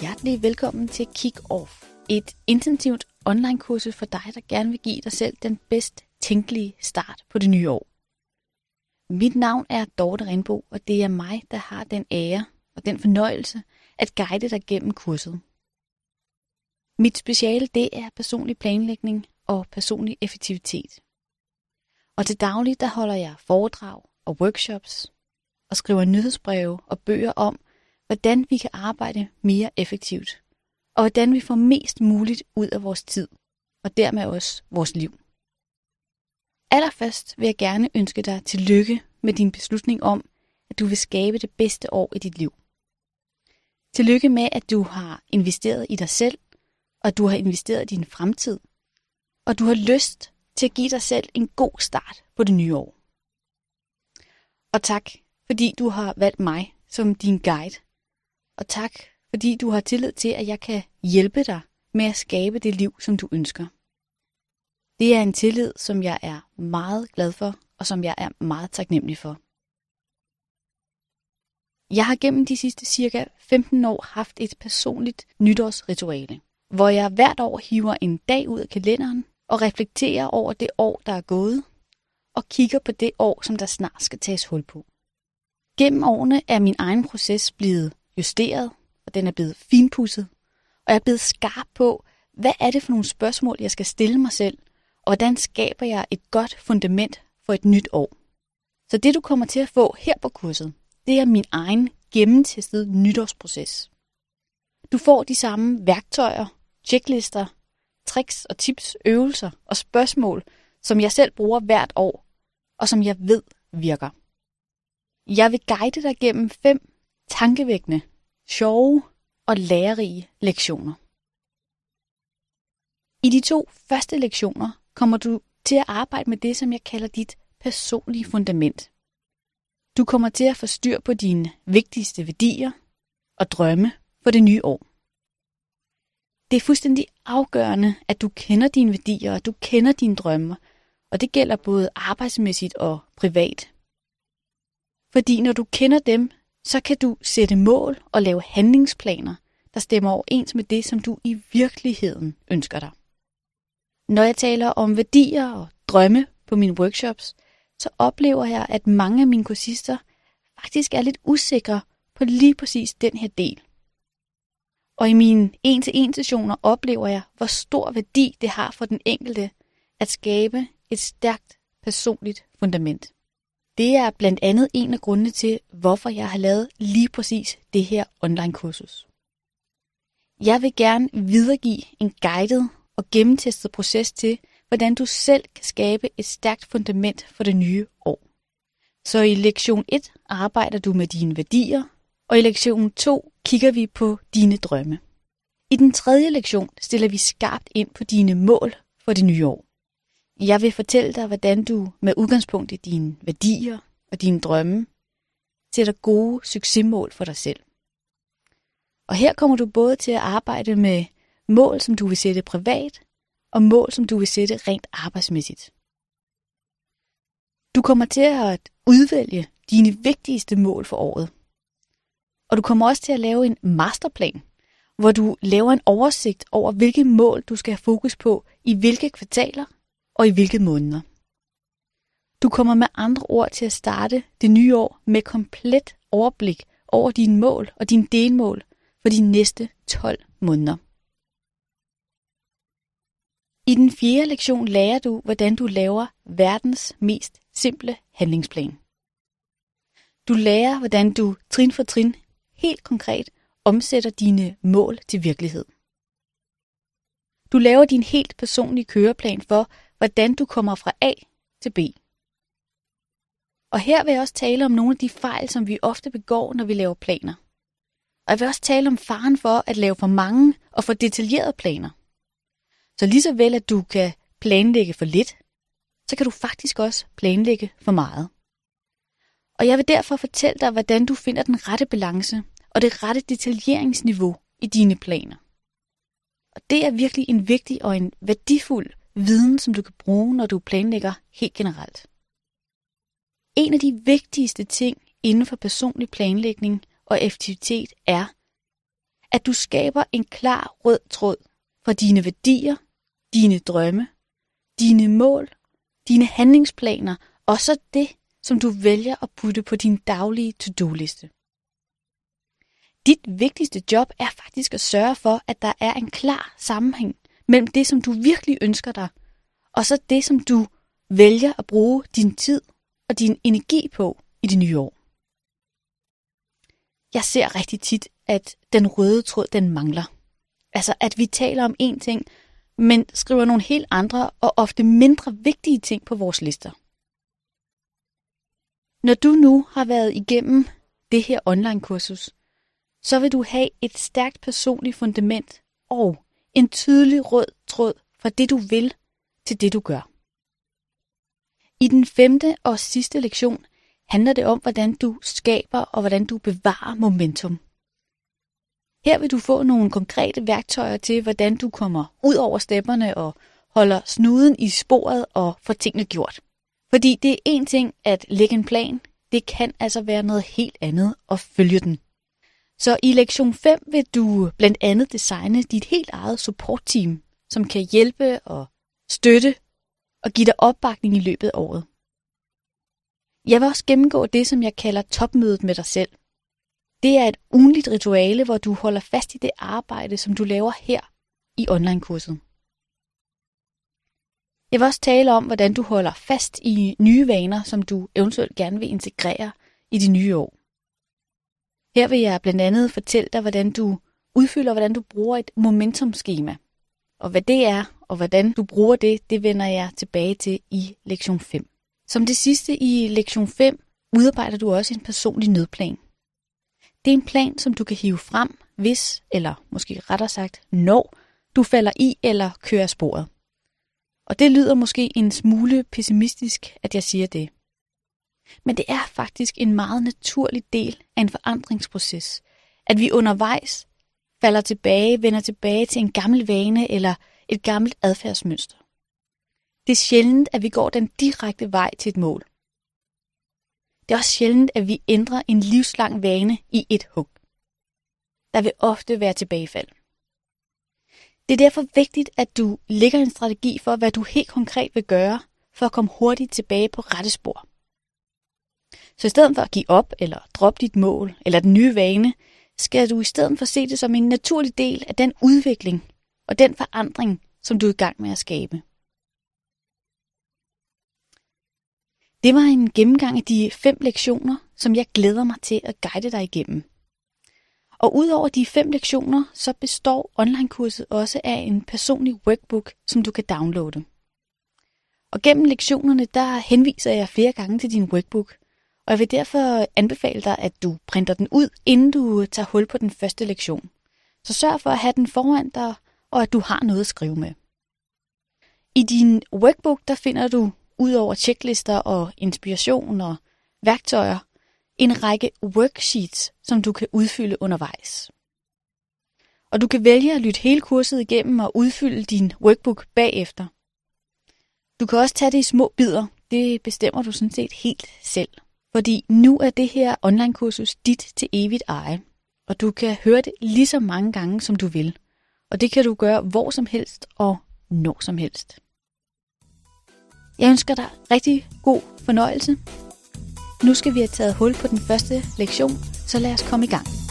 hjertelig velkommen til Kick Off. Et intensivt online-kursus for dig, der gerne vil give dig selv den bedst tænkelige start på det nye år. Mit navn er Dorte Renbo, og det er mig, der har den ære og den fornøjelse at guide dig gennem kurset. Mit speciale det er personlig planlægning og personlig effektivitet. Og til daglig der holder jeg foredrag og workshops og skriver nyhedsbreve og bøger om, hvordan vi kan arbejde mere effektivt, og hvordan vi får mest muligt ud af vores tid, og dermed også vores liv. Allerførst vil jeg gerne ønske dig tillykke med din beslutning om, at du vil skabe det bedste år i dit liv. Tillykke med, at du har investeret i dig selv, og du har investeret i din fremtid, og du har lyst til at give dig selv en god start på det nye år. Og tak, fordi du har valgt mig som din guide. Og tak, fordi du har tillid til, at jeg kan hjælpe dig med at skabe det liv, som du ønsker. Det er en tillid, som jeg er meget glad for, og som jeg er meget taknemmelig for. Jeg har gennem de sidste cirka 15 år haft et personligt nytårsrituale, hvor jeg hvert år hiver en dag ud af kalenderen og reflekterer over det år, der er gået, og kigger på det år, som der snart skal tages hul på. Gennem årene er min egen proces blevet justeret, og den er blevet finpudset, og jeg er blevet skarp på, hvad er det for nogle spørgsmål, jeg skal stille mig selv, og hvordan skaber jeg et godt fundament for et nyt år. Så det du kommer til at få her på kurset, det er min egen gennemtestede nytårsproces. Du får de samme værktøjer, checklister, tricks og tips, øvelser og spørgsmål, som jeg selv bruger hvert år, og som jeg ved virker. Jeg vil guide dig gennem fem tankevækkende, sjove og lærerige lektioner. I de to første lektioner kommer du til at arbejde med det, som jeg kalder dit personlige fundament. Du kommer til at få styr på dine vigtigste værdier og drømme for det nye år. Det er fuldstændig afgørende, at du kender dine værdier og du kender dine drømme, og det gælder både arbejdsmæssigt og privat. Fordi når du kender dem, så kan du sætte mål og lave handlingsplaner, der stemmer overens med det, som du i virkeligheden ønsker dig. Når jeg taler om værdier og drømme på mine workshops, så oplever jeg, at mange af mine kursister faktisk er lidt usikre på lige præcis den her del. Og i mine en-til-en sessioner oplever jeg, hvor stor værdi det har for den enkelte at skabe et stærkt personligt fundament. Det er blandt andet en af grundene til, hvorfor jeg har lavet lige præcis det her online-kursus. Jeg vil gerne videregive en guided og gennemtestet proces til, hvordan du selv kan skabe et stærkt fundament for det nye år. Så i lektion 1 arbejder du med dine værdier, og i lektion 2 kigger vi på dine drømme. I den tredje lektion stiller vi skarpt ind på dine mål for det nye år. Jeg vil fortælle dig, hvordan du med udgangspunkt i dine værdier og dine drømme sætter gode succesmål for dig selv. Og her kommer du både til at arbejde med mål, som du vil sætte privat, og mål, som du vil sætte rent arbejdsmæssigt. Du kommer til at udvælge dine vigtigste mål for året. Og du kommer også til at lave en masterplan, hvor du laver en oversigt over, hvilke mål du skal have fokus på i hvilke kvartaler og i hvilke måneder. Du kommer med andre ord til at starte det nye år med komplet overblik over dine mål og dine delmål for de næste 12 måneder. I den fjerde lektion lærer du, hvordan du laver verdens mest simple handlingsplan. Du lærer, hvordan du trin for trin helt konkret omsætter dine mål til virkelighed. Du laver din helt personlige køreplan for, hvordan du kommer fra A til B. Og her vil jeg også tale om nogle af de fejl, som vi ofte begår, når vi laver planer. Og jeg vil også tale om faren for at lave for mange og for detaljerede planer. Så lige så vel at du kan planlægge for lidt, så kan du faktisk også planlægge for meget. Og jeg vil derfor fortælle dig, hvordan du finder den rette balance og det rette detaljeringsniveau i dine planer. Og det er virkelig en vigtig og en værdifuld viden, som du kan bruge, når du planlægger helt generelt. En af de vigtigste ting inden for personlig planlægning og effektivitet er, at du skaber en klar rød tråd for dine værdier, dine drømme, dine mål, dine handlingsplaner og så det, som du vælger at putte på din daglige to-do-liste. Dit vigtigste job er faktisk at sørge for, at der er en klar sammenhæng mellem det, som du virkelig ønsker dig, og så det, som du vælger at bruge din tid og din energi på i det nye år. Jeg ser rigtig tit, at den røde tråd, den mangler. Altså, at vi taler om én ting, men skriver nogle helt andre og ofte mindre vigtige ting på vores lister. Når du nu har været igennem det her online-kursus, så vil du have et stærkt personligt fundament og en tydelig rød tråd fra det du vil til det du gør. I den femte og sidste lektion handler det om, hvordan du skaber og hvordan du bevarer momentum. Her vil du få nogle konkrete værktøjer til, hvordan du kommer ud over stepperne og holder snuden i sporet og får tingene gjort. Fordi det er en ting at lægge en plan, det kan altså være noget helt andet at følge den. Så i lektion 5 vil du blandt andet designe dit helt eget supportteam, som kan hjælpe og støtte og give dig opbakning i løbet af året. Jeg vil også gennemgå det, som jeg kalder topmødet med dig selv. Det er et ugenligt rituale, hvor du holder fast i det arbejde, som du laver her i online-kurset. Jeg vil også tale om, hvordan du holder fast i nye vaner, som du eventuelt gerne vil integrere i de nye år. Her vil jeg blandt andet fortælle dig, hvordan du udfylder, hvordan du bruger et momentumskema. Og hvad det er, og hvordan du bruger det, det vender jeg tilbage til i lektion 5. Som det sidste i lektion 5 udarbejder du også en personlig nødplan. Det er en plan, som du kan hive frem, hvis, eller måske rettere sagt, når du falder i eller kører sporet. Og det lyder måske en smule pessimistisk, at jeg siger det. Men det er faktisk en meget naturlig del af en forandringsproces, at vi undervejs falder tilbage, vender tilbage til en gammel vane eller et gammelt adfærdsmønster. Det er sjældent, at vi går den direkte vej til et mål. Det er også sjældent, at vi ændrer en livslang vane i et hug. Der vil ofte være tilbagefald. Det er derfor vigtigt, at du lægger en strategi for, hvad du helt konkret vil gøre, for at komme hurtigt tilbage på rette spor. Så i stedet for at give op eller droppe dit mål eller den nye vane, skal du i stedet for se det som en naturlig del af den udvikling og den forandring, som du er i gang med at skabe. Det var en gennemgang af de fem lektioner, som jeg glæder mig til at guide dig igennem. Og udover de fem lektioner, så består onlinekurset også af en personlig workbook, som du kan downloade. Og gennem lektionerne, der henviser jeg flere gange til din workbook, og jeg vil derfor anbefale dig, at du printer den ud, inden du tager hul på den første lektion. Så sørg for at have den foran dig, og at du har noget at skrive med. I din workbook, der finder du Udover checklister og inspiration og værktøjer, en række worksheets, som du kan udfylde undervejs. Og du kan vælge at lytte hele kurset igennem og udfylde din workbook bagefter. Du kan også tage det i små bidder. Det bestemmer du sådan set helt selv. Fordi nu er det her online-kursus dit til evigt eje. Og du kan høre det lige så mange gange, som du vil. Og det kan du gøre hvor som helst og når som helst. Jeg ønsker dig rigtig god fornøjelse. Nu skal vi have taget hul på den første lektion, så lad os komme i gang.